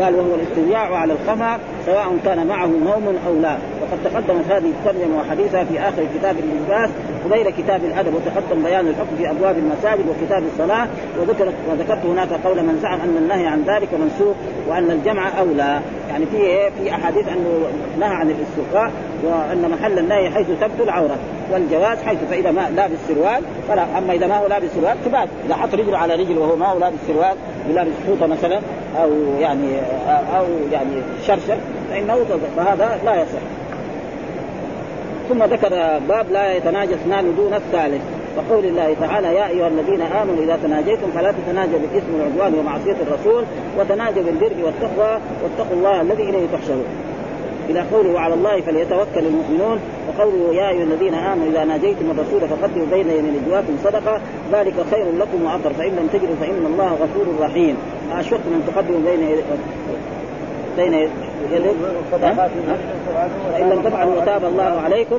قال وهو الاسترجاع على القمع سواء كان معه نوم أو لا. وقد تقدمت هذه الترجمة وحديثها في آخر كتاب اللباس قبيل كتاب الأدب وتقدم بيان الحكم في أبواب المساجد وكتاب الصلاة وذكرت وذكرت هناك قول من زعم أن النهي عن ذلك منسوخ وأن الجمع أولى. يعني في إيه؟ في أحاديث أنه نهى عن الاستلقاء وأن محل النهي حيث تبدو العورة والجواز حيث فإذا ما لابس سروال فلا أما إذا ما هو لابس سروال تبات إذا حط رجله على رجل وهو ما هو لابس سروال ولابس فوطه مثلا أو يعني أو يعني شرشر فإنه فهذا لا يصح. ثم ذكر باب لا يتناجى اثنان دون الثالث. وقول الله تعالى يا أيها الذين آمنوا إذا تناجيتم فلا تتناجوا بالإثم والعدوان ومعصية الرسول وتناجوا بالبر والتقوى واتقوا الله الذي إليه تحشرون. إلى قوله وعلى الله فليتوكل المؤمنون. وقوله يا أيها الذين آمنوا إذا ناجيتم الرسول فقدموا بين يدي نجواكم صدقة ذلك خير لكم واطهر فإن لم تجدوا فإن الله غفور رحيم. اشفقتم ان تقدموا بين بين يدي فإن لم تفعلوا تاب الله عليكم.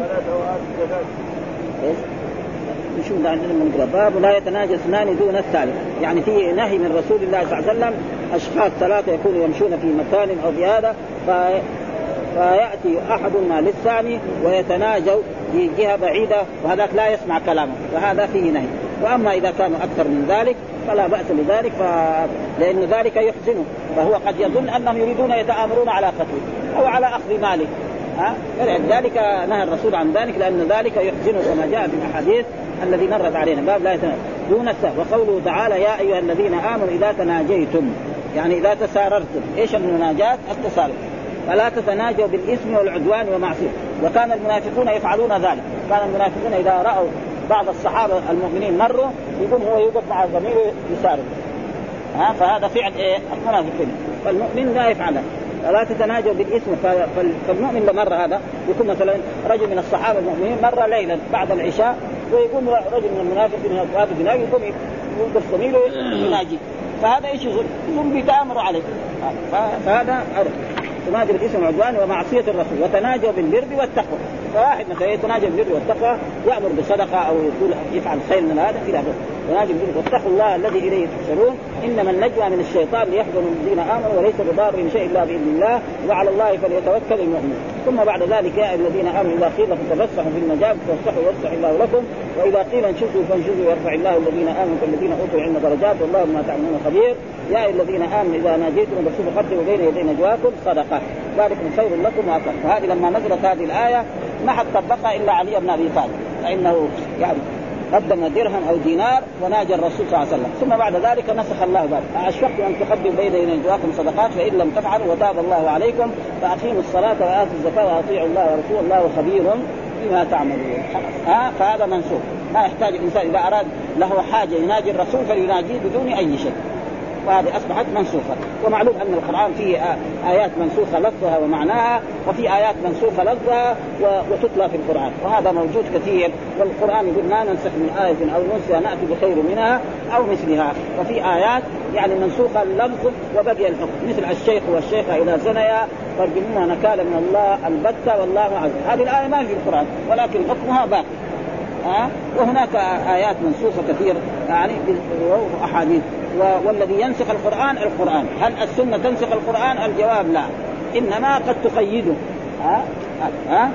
نشوف عندنا من باب لا يتناجى اثنان دون الثالث. يعني في نهي من رسول الله صلى الله عليه وسلم أشخاص ثلاثة يكونوا يمشون في مكان أو في هذا فيأتي احدهما للثاني ويتناجوا في جهة بعيدة وهذاك لا يسمع كلامه فهذا فيه نهي. وأما إذا كانوا أكثر من ذلك فلا بأس بذلك ف... لأن ذلك يحزنه. فهو قد يظن أنهم يريدون يتآمرون على قتله أو على أخذ ماله. ها؟ فلذلك نهى الرسول عن ذلك لأن ذلك يحزنه كما جاء في الأحاديث الذي مرت علينا. باب لا يتناجى دون السهل وقوله تعالى يا أيها الذين آمنوا إذا تناجيتم. يعني إذا تساررتم. إيش المناجاة؟ التسارر فلا تتناجوا بالإثم والعدوان ومعصيه وكان المنافقون يفعلون ذلك. كان المنافقون إذا رأوا بعض الصحابة المؤمنين مروا يقوم هو يوقف مع زميله يسارع ها فهذا فعل إيه؟ المنافقين. فالمؤمن لا يفعل فلا تتناجوا بالإثم فالمؤمن مر هذا يكون مثلا رجل من الصحابة المؤمنين مر ليلا بعد العشاء ويقوم رجل من المنافق من الصحابه يناجي يقوم يوقف زميله يناجي. فهذا إيش يظن؟ يظن بيتامروا عليه. فهذا تناجوا بالإثم والعدوان ومعصية الرسول وتناجوا بالبر والتقوى. فواحد يتناجى بالبر والتقوى يأمر بصدقه أو يقول يفعل خير من هذا إلى آخره. تناجوا بالبر واتقوا الله الذي إليه تحشرون. إنما النجوى من الشيطان ليحضر الذين آمنوا وليس بضار شيء إلا بإذن الله وعلى الله فليتوكل المؤمنون. ثم بعد ذلك يا الذين آمنوا إذا قيل لكم تفسحوا في المجال فافسحوا يفسح الله لكم وإذا قيل انشزوا فانشزوا يرفع الله الذين آمنوا كالذين أوتوا العلم درجات والله بما تعملون خبير. يا الذين آمنوا إذا ناجيتم الرسول فقدموا بين يدي نجواكم صدقة. ذلكم خير لكم وأكثر فهذه لما نزلت هذه الآية ما حد طبقها إلا علي بن أبي طالب فإنه يعني قدم درهم أو دينار وناجى الرسول صلى الله عليه وسلم. ثم بعد ذلك نسخ الله ذلك. أشفقت أن تقدموا بين نجواكم صدقات فإن لم تفعلوا وتاب الله عليكم فأقيموا الصلاة وآتوا الزكاة وأطيعوا الله ورسوله. الله خبير بما تعملون. ها؟ فهذا منسوخ. ما يحتاج الإنسان إذا أراد له حاجة يناجي الرسول فليناجيه بدون أي شيء وهذه أصبحت منسوخة. ومعلوم أن القرآن فيه آيات منسوخة لفظها ومعناها وفي آيات منسوخة لفظها وتتلى في القرآن. وهذا موجود كثير. والقرآن يقول ما ننسخ من آية أو ننسها نأتي بخير منها أو مثلها. وفي آيات يعني منسوخة اللفظ وبقي الحكم. مثل الشيخ والشيخة إذا زنيا فارجموها نكالا من الله البتة والله عز هذه الآية ما في القرآن ولكن حكمها باقي ها وهناك آيات منسوخة كثير. يعني احاديث والذي ينسخ القرآن القرآن. هل السنة تنسخ القرآن؟ الجواب لا. إنما قد تقيده. ها؟ ها؟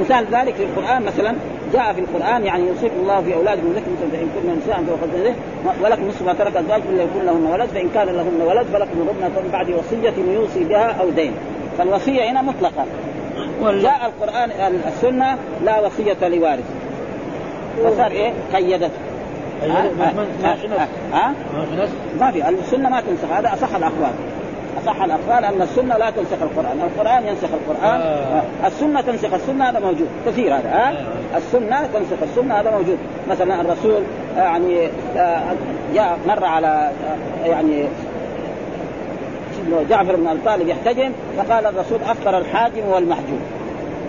مثال ذلك في القرآن مثلا. جاء في القرآن يعني يوصيكم الله في أولادكم لكم فإن كن نساء فوق ولكم نصف ما ترك أزواجكم إلا يكون لهن ولد. فإن كان لهن ولد فلكم ربنا من بعد وصية يوصي بها أو دين. فالوصية هنا مطلقة. جاء القرآن السنة لا وصية لوارث. فصار إيه؟ قيدته نص ها؟ ما في السنة ما تنسخ هذا أصح الأقوال. أصح الأقوال أن السنة لا تنسخ القرآن، القرآن ينسخ القرآن. آه. السنة تنسخ السنة هذا موجود. كثير هذا ها؟ آه. السنة تنسخ السنة هذا موجود، مثلا الرسول يعني آه، جاء مر على آه، يعني جعفر بن أبي طالب يحتجم فقال الرسول أفطر الحاجم والمحجوم.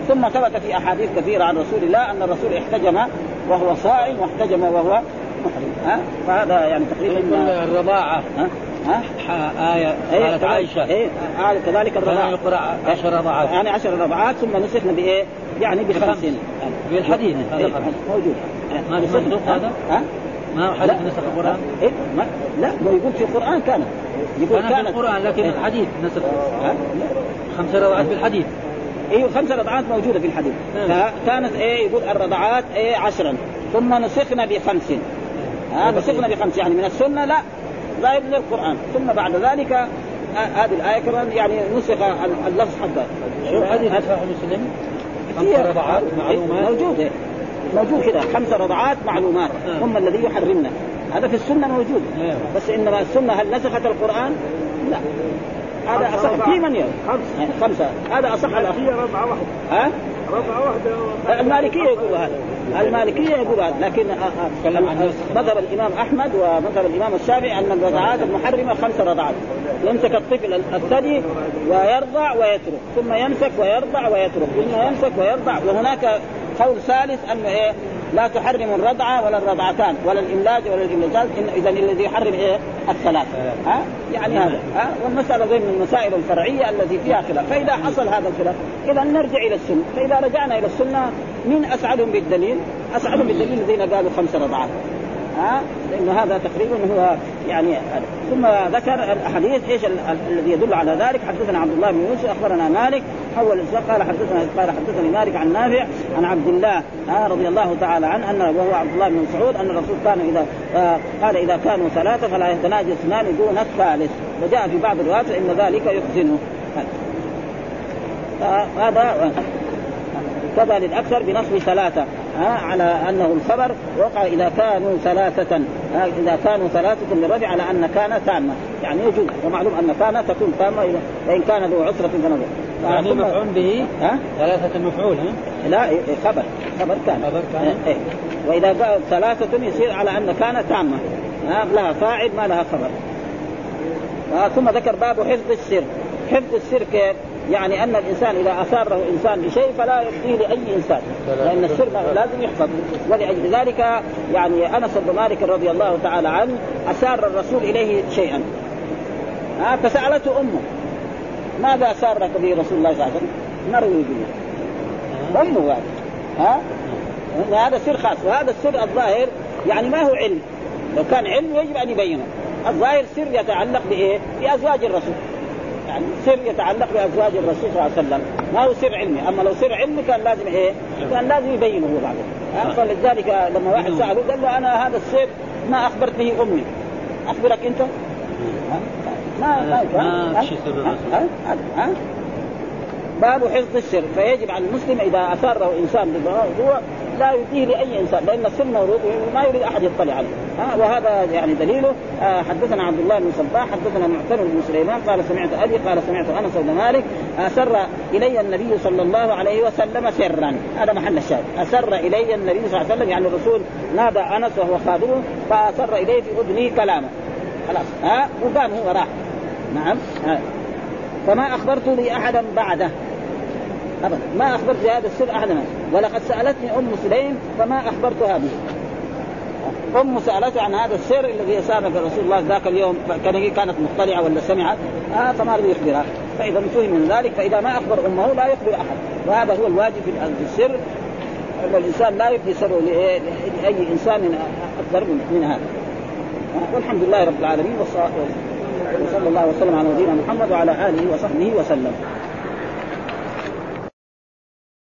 ثم ثبت في أحاديث كثيرة عن رسول الله أن الرسول احتجم وهو صائم واحتجم وهو محرم. ها؟ فهذا يعني تقريبا الرضاعة. ها؟ ها؟ آية إيه، قالت عائشة. إيه آه كذلك الرضاعة. يقرأ عشر رضعات يعني عشر رضعات ثم نسخنا بإيه؟ يعني بخمس. في الحديث هذا إيه موجود. ما منسوخ هذا؟ ها؟ ما حديث نسخ القرآن؟ إيه ما لا ما يقول في القرآن كان. يقول كان في القرآن لكن إيه؟ الحديث نسخ. خمس رضعات في الحديث أيوه خمس رضعات موجودة في الحديث. فكانت إيه يقول الرضعات إيه عشرا. ثم نسخنا بخمس. ها نسخنا بخمس. يعني من السنة لا لا يبلغ القرآن. ثم بعد ذلك هذه الآية كمان يعني نسخ اللفظ حقها هذه صحيح مسلم خمس رضعات معلومات. موجود موجود كذا خمس رضعات معلومات. هم الذي يحرمنا. هذا في السنة موجود. بس إنما السنة هل نسخت القرآن؟ لا. هذا أصح. في من يرى؟ خمسة. خمسة. هذا أصح هي رضعه واحدة ها؟ رضعه واحدة المالكية يقول هذا. المالكية يقول هذا لكن آه، آه، مذهب الإمام أحمد ومذهب الإمام الشافعي أن الرضعات المحرمة خمس رضعات يمسك الطفل الثدي ويرضع ويترك ثم يمسك ويرضع ويترك ثم يمسك ويرضع وهناك قول ثالث انه إيه لا تحرم الرضعه ولا الرضعتان ولا الإملاج ولا الاملاجات اذا الذي يحرم إيه الثلاث. ها؟ يعني هذا. ها؟ والمسألة زي من المسائل الفرعية التي فيها خلاف. فإذا حصل هذا الخلاف اذا نرجع إلى السنة. فإذا رجعنا إلى السنة من أسعدهم بالدليل؟ أسعدهم بالدليل الذين قالوا خمس رضعات ها؟ لأنه هذا تقريبا هو يعني ثم ذكر الاحاديث إيش الذي يدل على ذلك؟ حدثنا عبد الله بن يوسف أخبرنا مالك حول قال حدثنا قال حدثني مالك عن نافع عن عبد الله رضي الله تعالى عنه ان وهو عبد الله بن مسعود أن الرسول كان اذا آه قال إذا كانوا ثلاثة فلا يتناجى اثنان دون الثالث. وجاء في بعض الروايات فان ذلك يحزنه هذا كذا للأكثر بنصب ثلاثة. ها على أنه الخبر وقع إذا كانوا ثلاثة. إذا كانوا ثلاثة للرجل على أن كان تامه يعني يجوز. ومعلوم أن كان تكون تامه وإن كان ذو عسرة فنظر. يعني مفعول به ها؟ ثلاثة مفعول ها؟ لا إيه، خبر. خبر كان. خبر كان. إيه. إيه. وإذا قال ثلاثة يصير على أن كان تامة ها لها فاعل ما لها خبر. ثم ذكر باب حفظ السر. حفظ السر كيف؟ يعني أن الإنسان إذا اثاره إنسان بشيء فلا يبديه لأي إنسان لأن السر لازم يحفظ. ولأجل ذلك يعني أنس بن مالك رضي الله تعالى عنه أسار الرسول إليه شيئا. ها فسألته أمه ماذا سارك به رسول الله صلى الله عليه وسلم؟ ما روي به. أمه هذا ها؟ هذا سر خاص. وهذا السر الظاهر يعني ما هو علم. لو كان علم يجب أن يبينه. الظاهر سر يتعلق بإيه؟ بأزواج الرسول. يعني سر يتعلق بأزواج الرسول صلى الله عليه وسلم. ما هو سر علمي. أما لو سر علمي كان لازم إيه؟ كان لازم يبينه هو بعدين فلذلك لما واحد سأله قال له أنا هذا السر ما أخبرت به أمي. أخبرك أنت؟ ما ما ما شيء سر باب حفظ السر. فيجب على المسلم إذا اثاره إنسان بالموضوع لا يديه لاي إنسان لأن موروث وما يريد أحد يطلع عليه. ها وهذا يعني دليله. آه حدثنا عبد الله بن صباح حدثنا معتمر بن سليمان قال سمعت أبي قال سمعت أنس بن مالك. اسر إلي النبي صلى الله عليه وسلم سرا. هذا محل الشاهد. اسر إلي النبي صلى الله عليه وسلم يعني الرسول نادى أنس وهو خادمه فاسر إليه في اذنه كلامه. خلاص. ها وقام هو راح. نعم. ها. فما أخبرت لي احدا بعده. ابدا. ما أخبرت بهذا السر احدا ولقد سألتني أم سليم فما اخبرتها به أم سألته عن هذا السر الذي سابق رسول الله ذاك اليوم. كان كانت مطلعة ولا سمعت؟ آه فما رضي يخبرها فإذا فهم من ذلك فإذا ما أخبر أمه لا يخبر أحد. وهذا هو الواجب في السر. ان الانسان لا يبدي سره لاي إنسان أكثر من هذا. والحمد لله رب العالمين وصلى الله وسلم على نبينا محمد وعلى آله وصحبه وسلم.